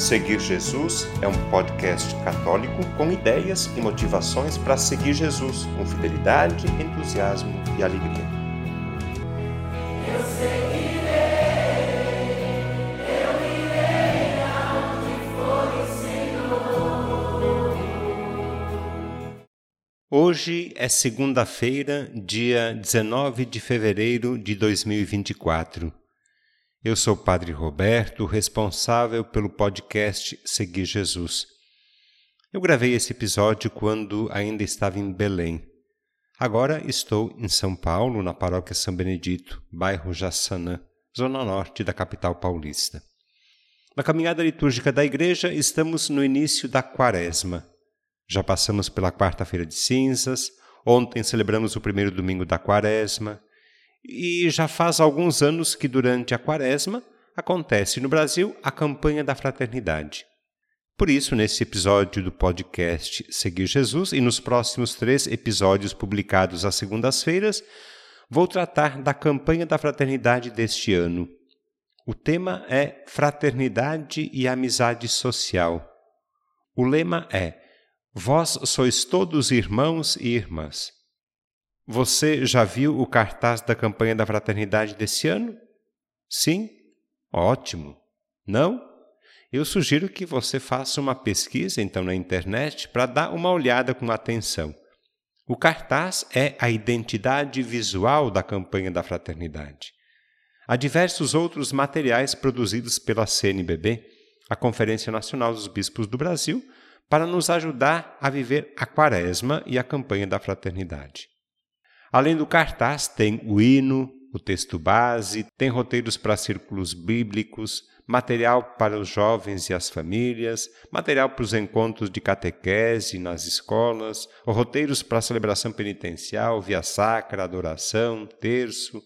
Seguir Jesus é um podcast católico com ideias e motivações para seguir Jesus com fidelidade, entusiasmo e alegria. Eu seguirei, eu irei for o Senhor. Hoje é segunda-feira, dia 19 de fevereiro de 2024. Eu sou o Padre Roberto, responsável pelo podcast Seguir Jesus. Eu gravei esse episódio quando ainda estava em Belém. Agora estou em São Paulo, na paróquia São Benedito, bairro Jaçanã, zona norte da capital paulista. Na caminhada litúrgica da igreja, estamos no início da quaresma. Já passamos pela quarta-feira de cinzas, ontem celebramos o primeiro domingo da quaresma, e já faz alguns anos que, durante a quaresma, acontece no Brasil a campanha da fraternidade. Por isso, nesse episódio do podcast Seguir Jesus e nos próximos três episódios publicados às segundas-feiras, vou tratar da campanha da fraternidade deste ano. O tema é Fraternidade e Amizade Social. O lema é Vós sois todos irmãos e irmãs. Você já viu o cartaz da campanha da fraternidade desse ano? Sim? Ótimo. Não? Eu sugiro que você faça uma pesquisa então na internet para dar uma olhada com atenção. O cartaz é a identidade visual da campanha da fraternidade. Há diversos outros materiais produzidos pela CNBB, a Conferência Nacional dos Bispos do Brasil, para nos ajudar a viver a Quaresma e a campanha da fraternidade. Além do cartaz, tem o hino, o texto base, tem roteiros para círculos bíblicos, material para os jovens e as famílias, material para os encontros de catequese nas escolas, roteiros para a celebração penitencial, via sacra, adoração, terço.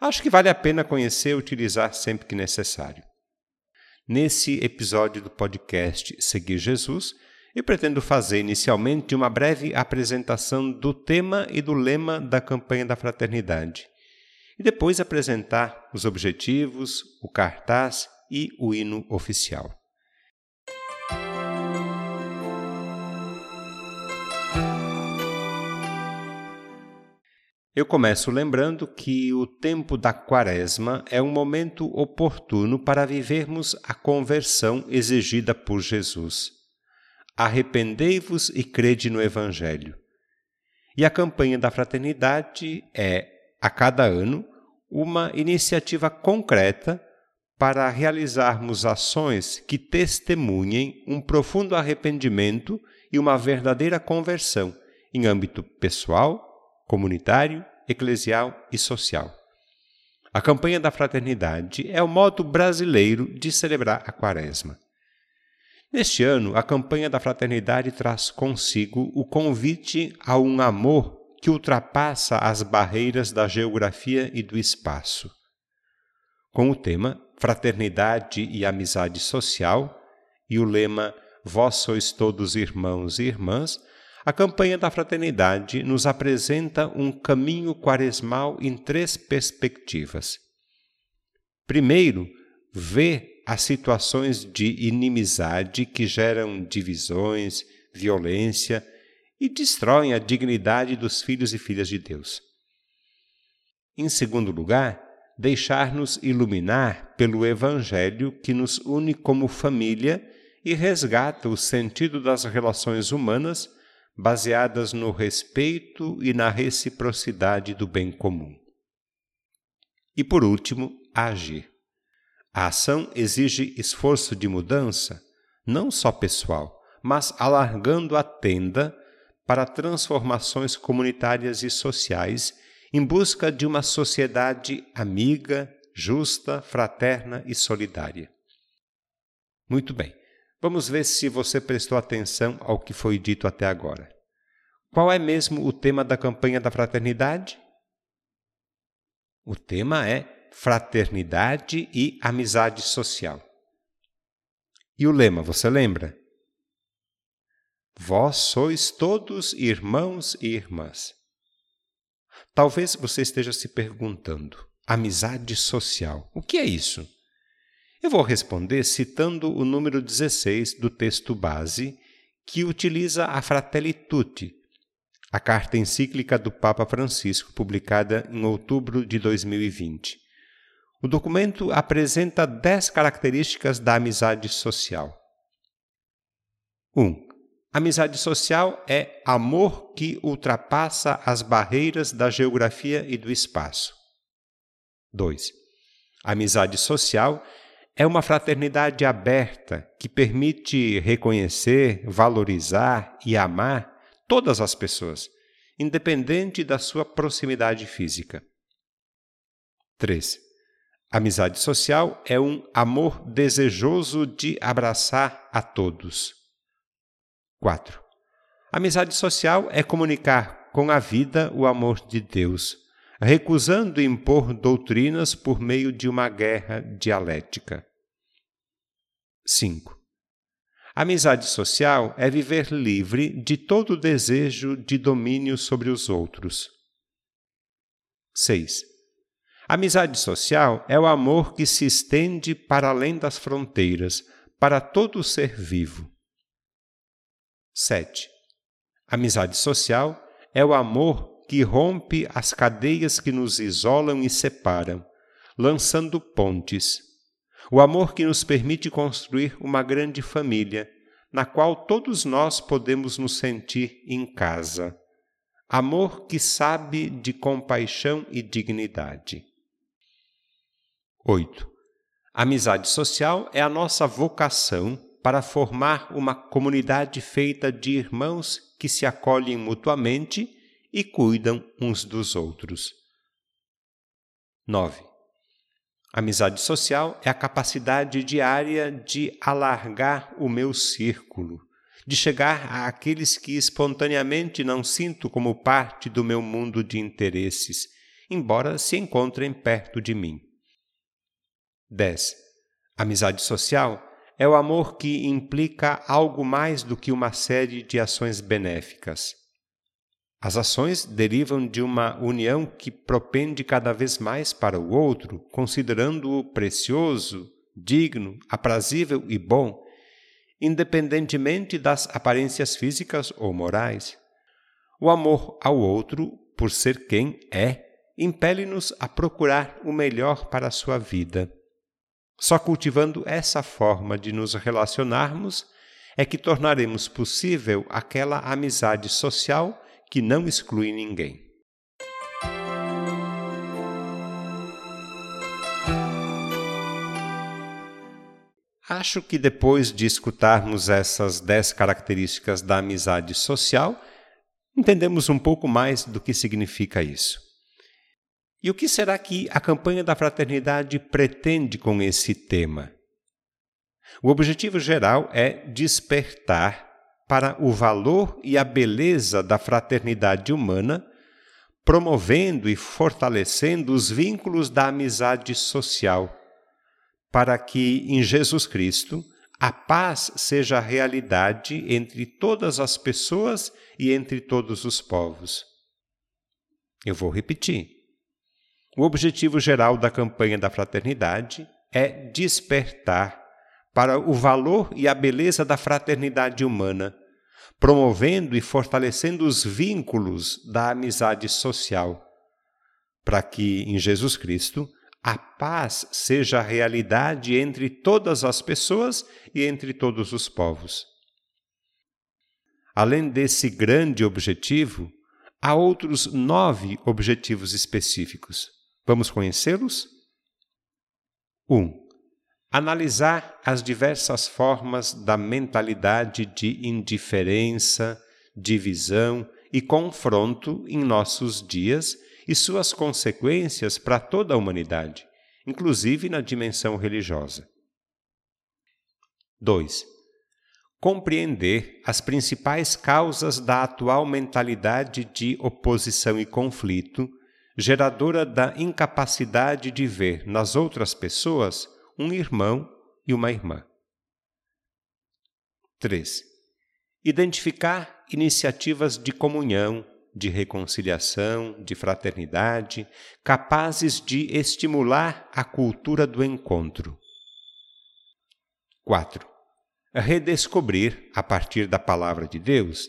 Acho que vale a pena conhecer e utilizar sempre que necessário. Nesse episódio do podcast Seguir Jesus, eu pretendo fazer inicialmente uma breve apresentação do tema e do lema da campanha da fraternidade, e depois apresentar os objetivos, o cartaz e o hino oficial. Eu começo lembrando que o tempo da Quaresma é um momento oportuno para vivermos a conversão exigida por Jesus arrependei-vos e crede no Evangelho. E a campanha da fraternidade é, a cada ano, uma iniciativa concreta para realizarmos ações que testemunhem um profundo arrependimento e uma verdadeira conversão em âmbito pessoal, comunitário, eclesial e social. A campanha da fraternidade é o modo brasileiro de celebrar a Quaresma. Neste ano, a campanha da fraternidade traz consigo o convite a um amor que ultrapassa as barreiras da geografia e do espaço. Com o tema Fraternidade e Amizade Social e o lema Vós sois todos irmãos e irmãs, a campanha da fraternidade nos apresenta um caminho quaresmal em três perspectivas. Primeiro, ver as situações de inimizade que geram divisões, violência e destroem a dignidade dos filhos e filhas de Deus. Em segundo lugar, deixar-nos iluminar pelo Evangelho que nos une como família e resgata o sentido das relações humanas baseadas no respeito e na reciprocidade do bem comum. E por último, agir. A ação exige esforço de mudança, não só pessoal, mas alargando a tenda para transformações comunitárias e sociais em busca de uma sociedade amiga, justa, fraterna e solidária. Muito bem, vamos ver se você prestou atenção ao que foi dito até agora. Qual é mesmo o tema da campanha da fraternidade? O tema é fraternidade e amizade social. E o lema, você lembra? Vós sois todos irmãos e irmãs. Talvez você esteja se perguntando: amizade social, o que é isso? Eu vou responder citando o número 16 do texto base, que utiliza a Fratelli Tutti, a carta encíclica do Papa Francisco, publicada em outubro de 2020. O documento apresenta dez características da amizade social. 1. Um, amizade social é amor que ultrapassa as barreiras da geografia e do espaço. 2. Amizade social é uma fraternidade aberta que permite reconhecer, valorizar e amar todas as pessoas, independente da sua proximidade física. 3. Amizade social é um amor desejoso de abraçar a todos. 4. Amizade social é comunicar com a vida o amor de Deus, recusando impor doutrinas por meio de uma guerra dialética. 5. Amizade social é viver livre de todo desejo de domínio sobre os outros. 6. Amizade social é o amor que se estende para além das fronteiras, para todo ser vivo. 7. Amizade social é o amor que rompe as cadeias que nos isolam e separam, lançando pontes. O amor que nos permite construir uma grande família, na qual todos nós podemos nos sentir em casa. Amor que sabe de compaixão e dignidade. 8. Amizade social é a nossa vocação para formar uma comunidade feita de irmãos que se acolhem mutuamente e cuidam uns dos outros. 9. Amizade social é a capacidade diária de alargar o meu círculo, de chegar àqueles que espontaneamente não sinto como parte do meu mundo de interesses, embora se encontrem perto de mim. 10. Amizade social é o amor que implica algo mais do que uma série de ações benéficas. As ações derivam de uma união que propende cada vez mais para o outro, considerando-o precioso, digno, aprazível e bom, independentemente das aparências físicas ou morais. O amor ao outro, por ser quem é, impele-nos a procurar o melhor para a sua vida. Só cultivando essa forma de nos relacionarmos é que tornaremos possível aquela amizade social que não exclui ninguém. Acho que depois de escutarmos essas dez características da amizade social, entendemos um pouco mais do que significa isso. E o que será que a campanha da fraternidade pretende com esse tema? O objetivo geral é despertar para o valor e a beleza da fraternidade humana, promovendo e fortalecendo os vínculos da amizade social, para que, em Jesus Cristo, a paz seja a realidade entre todas as pessoas e entre todos os povos. Eu vou repetir. O objetivo geral da campanha da fraternidade é despertar para o valor e a beleza da fraternidade humana, promovendo e fortalecendo os vínculos da amizade social, para que, em Jesus Cristo, a paz seja a realidade entre todas as pessoas e entre todos os povos. Além desse grande objetivo, há outros nove objetivos específicos. Vamos conhecê-los? 1. Um, analisar as diversas formas da mentalidade de indiferença, divisão e confronto em nossos dias e suas consequências para toda a humanidade, inclusive na dimensão religiosa. 2. Compreender as principais causas da atual mentalidade de oposição e conflito, geradora da incapacidade de ver nas outras pessoas um irmão e uma irmã. 3. Identificar iniciativas de comunhão, de reconciliação, de fraternidade, capazes de estimular a cultura do encontro. 4. Redescobrir, a partir da palavra de Deus,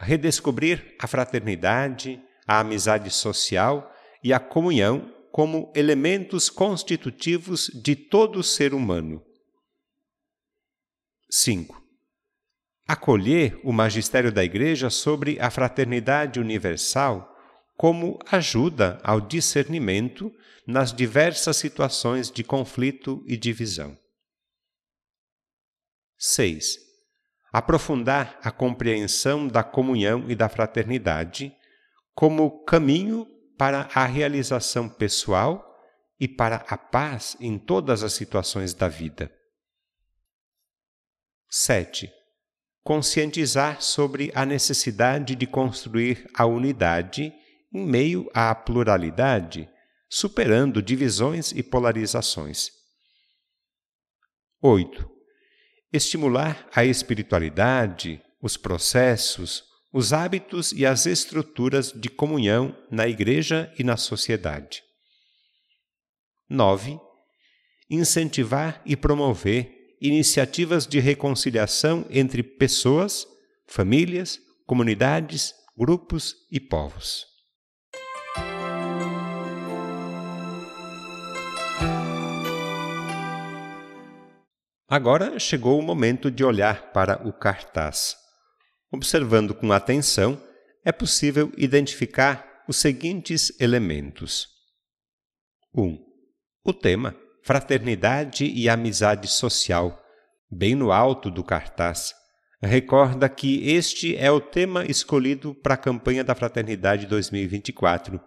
redescobrir a fraternidade, a amizade social e a comunhão como elementos constitutivos de todo ser humano. 5. Acolher o magistério da Igreja sobre a fraternidade universal como ajuda ao discernimento nas diversas situações de conflito e divisão. 6. Aprofundar a compreensão da comunhão e da fraternidade como caminho para a realização pessoal e para a paz em todas as situações da vida. 7. Conscientizar sobre a necessidade de construir a unidade em meio à pluralidade, superando divisões e polarizações. 8. Estimular a espiritualidade, os processos, os hábitos e as estruturas de comunhão na Igreja e na sociedade. 9. Incentivar e promover iniciativas de reconciliação entre pessoas, famílias, comunidades, grupos e povos. Agora chegou o momento de olhar para o cartaz. Observando com atenção, é possível identificar os seguintes elementos: 1. Um, o tema Fraternidade e Amizade Social, bem no alto do cartaz, recorda que este é o tema escolhido para a campanha da Fraternidade 2024,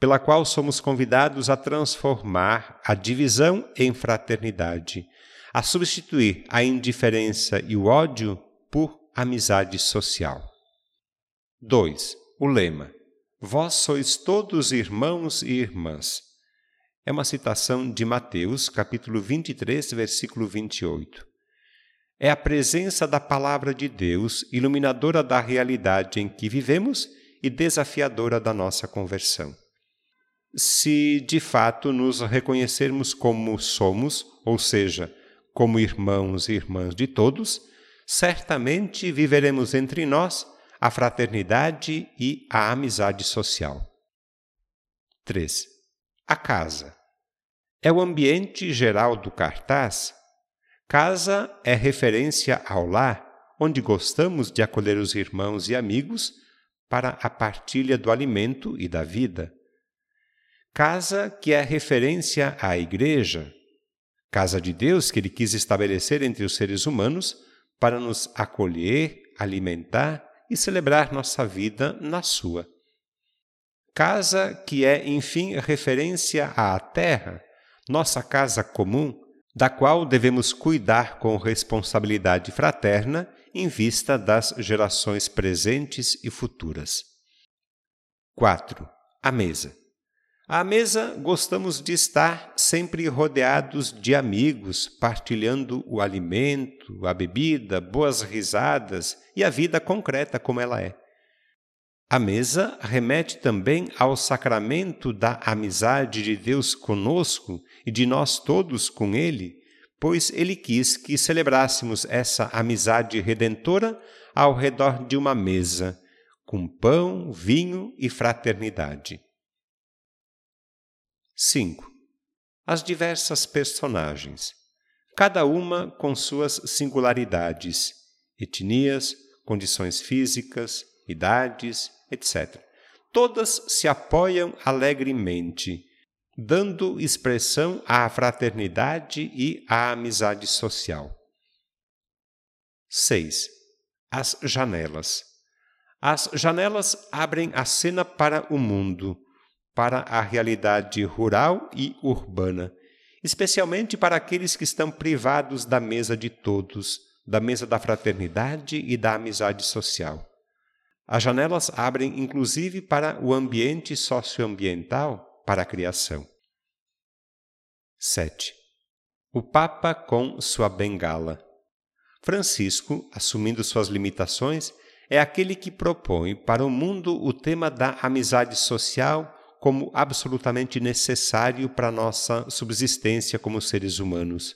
pela qual somos convidados a transformar a divisão em fraternidade a substituir a indiferença e o ódio por amizade social. 2. O lema: Vós sois todos irmãos e irmãs. É uma citação de Mateus, capítulo 23, versículo 28. É a presença da palavra de Deus, iluminadora da realidade em que vivemos e desafiadora da nossa conversão. Se de fato nos reconhecermos como somos, ou seja, como irmãos e irmãs de todos, certamente viveremos entre nós a fraternidade e a amizade social. 3. A casa. É o ambiente geral do cartaz. Casa é referência ao lar, onde gostamos de acolher os irmãos e amigos para a partilha do alimento e da vida. Casa que é referência à igreja, casa de Deus que ele quis estabelecer entre os seres humanos para nos acolher, alimentar e celebrar nossa vida na sua. Casa que é, enfim, referência à terra, nossa casa comum, da qual devemos cuidar com responsabilidade fraterna em vista das gerações presentes e futuras. 4. A mesa. À mesa, gostamos de estar sempre rodeados de amigos, partilhando o alimento, a bebida, boas risadas e a vida concreta como ela é. A mesa remete também ao sacramento da amizade de Deus conosco e de nós todos com Ele, pois Ele quis que celebrássemos essa amizade redentora ao redor de uma mesa, com pão, vinho e fraternidade. 5. As diversas personagens, cada uma com suas singularidades, etnias, condições físicas, idades, etc. Todas se apoiam alegremente, dando expressão à fraternidade e à amizade social. 6. As janelas. As janelas abrem a cena para o mundo, para a realidade rural e urbana, especialmente para aqueles que estão privados da mesa de todos, da mesa da fraternidade e da amizade social. As janelas abrem inclusive para o ambiente socioambiental, para a criação. 7. O Papa com sua bengala. Francisco, assumindo suas limitações, é aquele que propõe para o mundo o tema da amizade social como absolutamente necessário para nossa subsistência como seres humanos.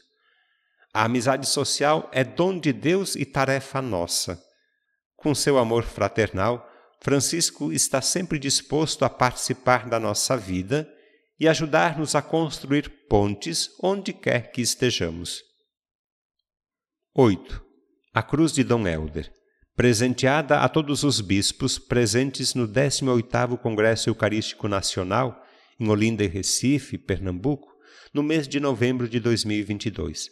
A amizade social é dom de Deus e tarefa nossa. Com seu amor fraternal, Francisco está sempre disposto a participar da nossa vida e ajudar-nos a construir pontes onde quer que estejamos. 8. A Cruz de Dom Helder, presenteada a todos os bispos presentes no 18º Congresso Eucarístico Nacional em Olinda e Recife, Pernambuco, no mês de novembro de 2022.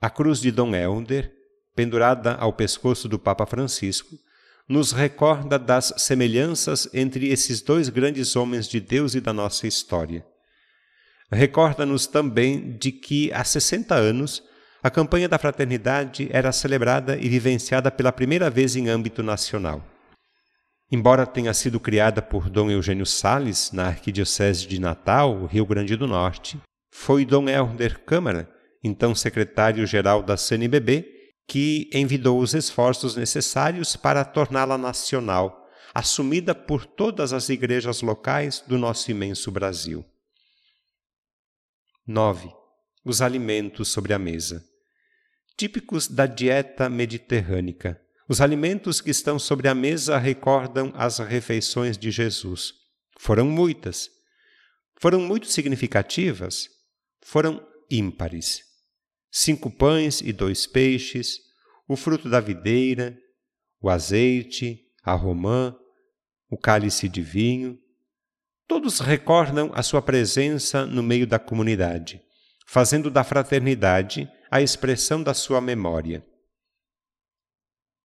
A Cruz de Dom Helder, pendurada ao pescoço do Papa Francisco, nos recorda das semelhanças entre esses dois grandes homens de Deus e da nossa história. Recorda-nos também de que há 60 anos a campanha da fraternidade era celebrada e vivenciada pela primeira vez em âmbito nacional. Embora tenha sido criada por Dom Eugênio Sales na Arquidiocese de Natal, Rio Grande do Norte, foi Dom Helder Câmara, então secretário-geral da CNBB, que envidou os esforços necessários para torná-la nacional, assumida por todas as igrejas locais do nosso imenso Brasil. 9. Os alimentos sobre a mesa. Típicos da dieta mediterrânica, os alimentos que estão sobre a mesa recordam as refeições de Jesus. Foram muitas. Foram muito significativas. Foram ímpares cinco pães e dois peixes, o fruto da videira, o azeite, a romã, o cálice de vinho. Todos recordam a sua presença no meio da comunidade, fazendo da fraternidade a expressão da sua memória.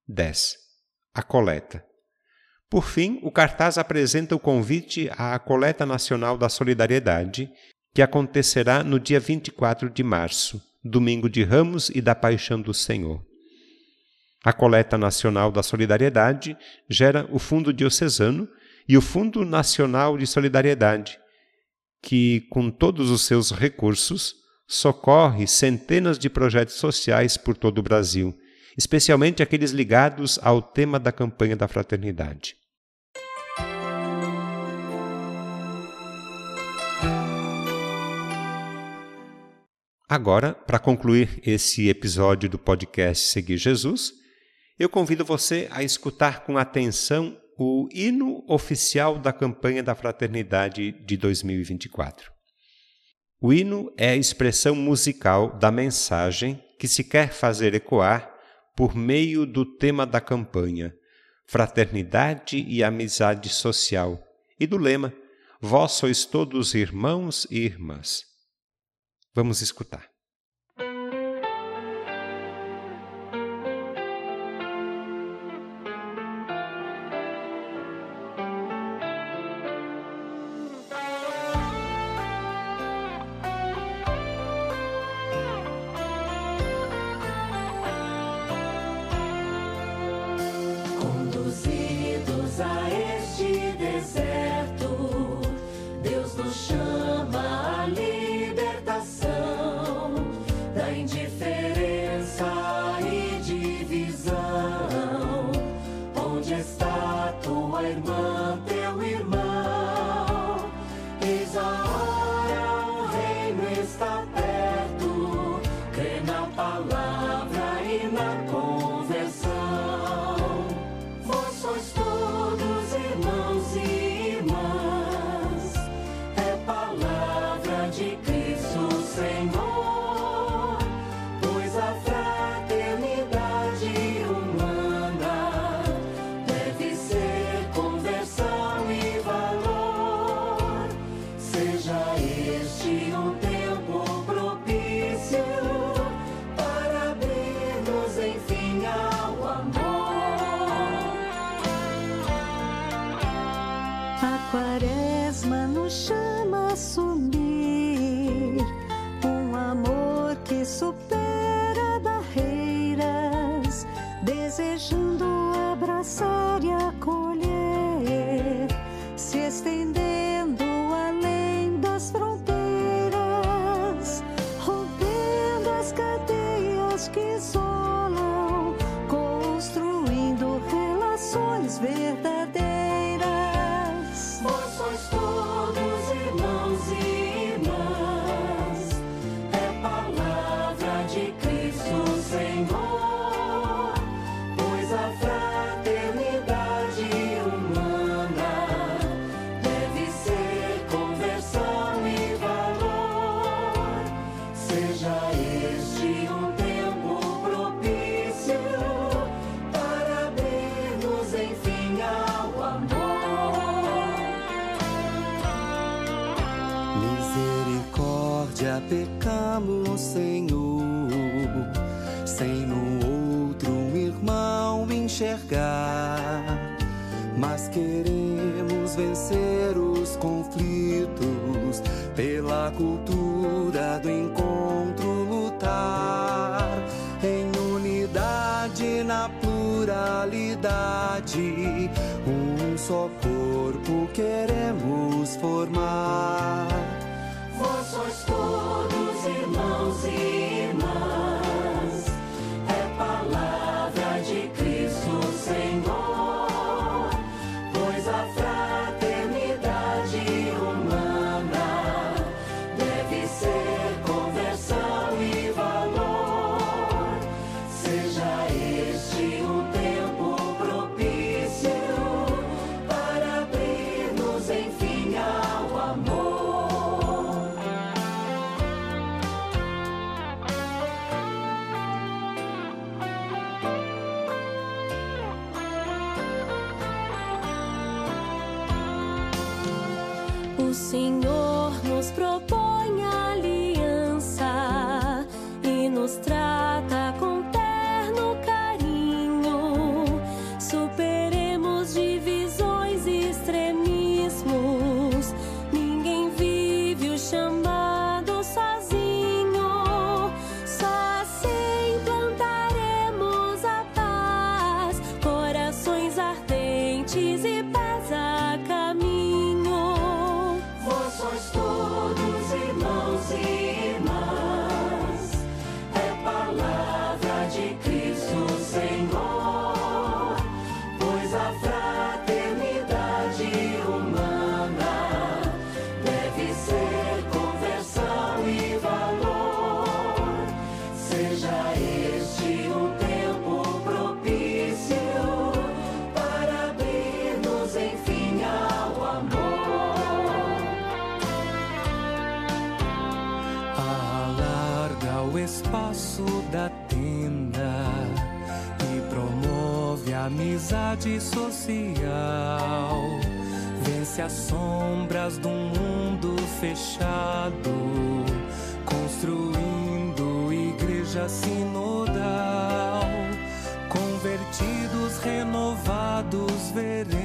10. A coleta. Por fim, o cartaz apresenta o convite à Coleta Nacional da Solidariedade, que acontecerá no dia 24 de março, Domingo de Ramos e da Paixão do Senhor. A Coleta Nacional da Solidariedade gera o Fundo Diocesano e o Fundo Nacional de Solidariedade, que, com todos os seus recursos, socorre centenas de projetos sociais por todo o Brasil, especialmente aqueles ligados ao tema da campanha da fraternidade. Agora, para concluir esse episódio do podcast Seguir Jesus, eu convido você a escutar com atenção o hino oficial da campanha da Fraternidade de 2024. O hino é a expressão musical da mensagem que se quer fazer ecoar por meio do tema da campanha, Fraternidade e Amizade Social, e do lema Vós sois todos irmãos e irmãs. Vamos escutar. Seja este um unidade na pluralidade. Um só corpo queremos formar. Senhor nos propõe amizade social. Vence as sombras do mundo fechado, construindo igreja sinodal. Convertidos, renovados, veremos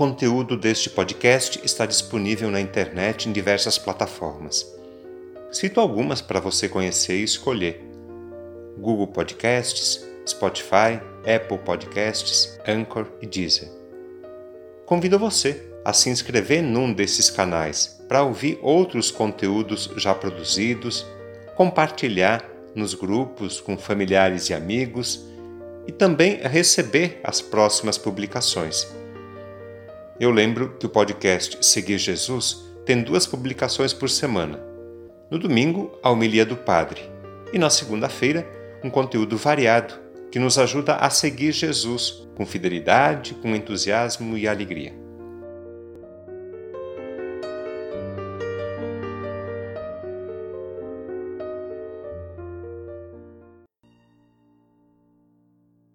conteúdo deste podcast está disponível na internet em diversas plataformas. Cito algumas para você conhecer e escolher: Google Podcasts, Spotify, Apple Podcasts, Anchor e Deezer. Convido você a se inscrever num desses canais para ouvir outros conteúdos já produzidos, compartilhar nos grupos com familiares e amigos e também receber as próximas publicações. Eu lembro que o podcast Seguir Jesus tem duas publicações por semana. No domingo, a homilia do Padre, e na segunda-feira, um conteúdo variado que nos ajuda a seguir Jesus com fidelidade, com entusiasmo e alegria.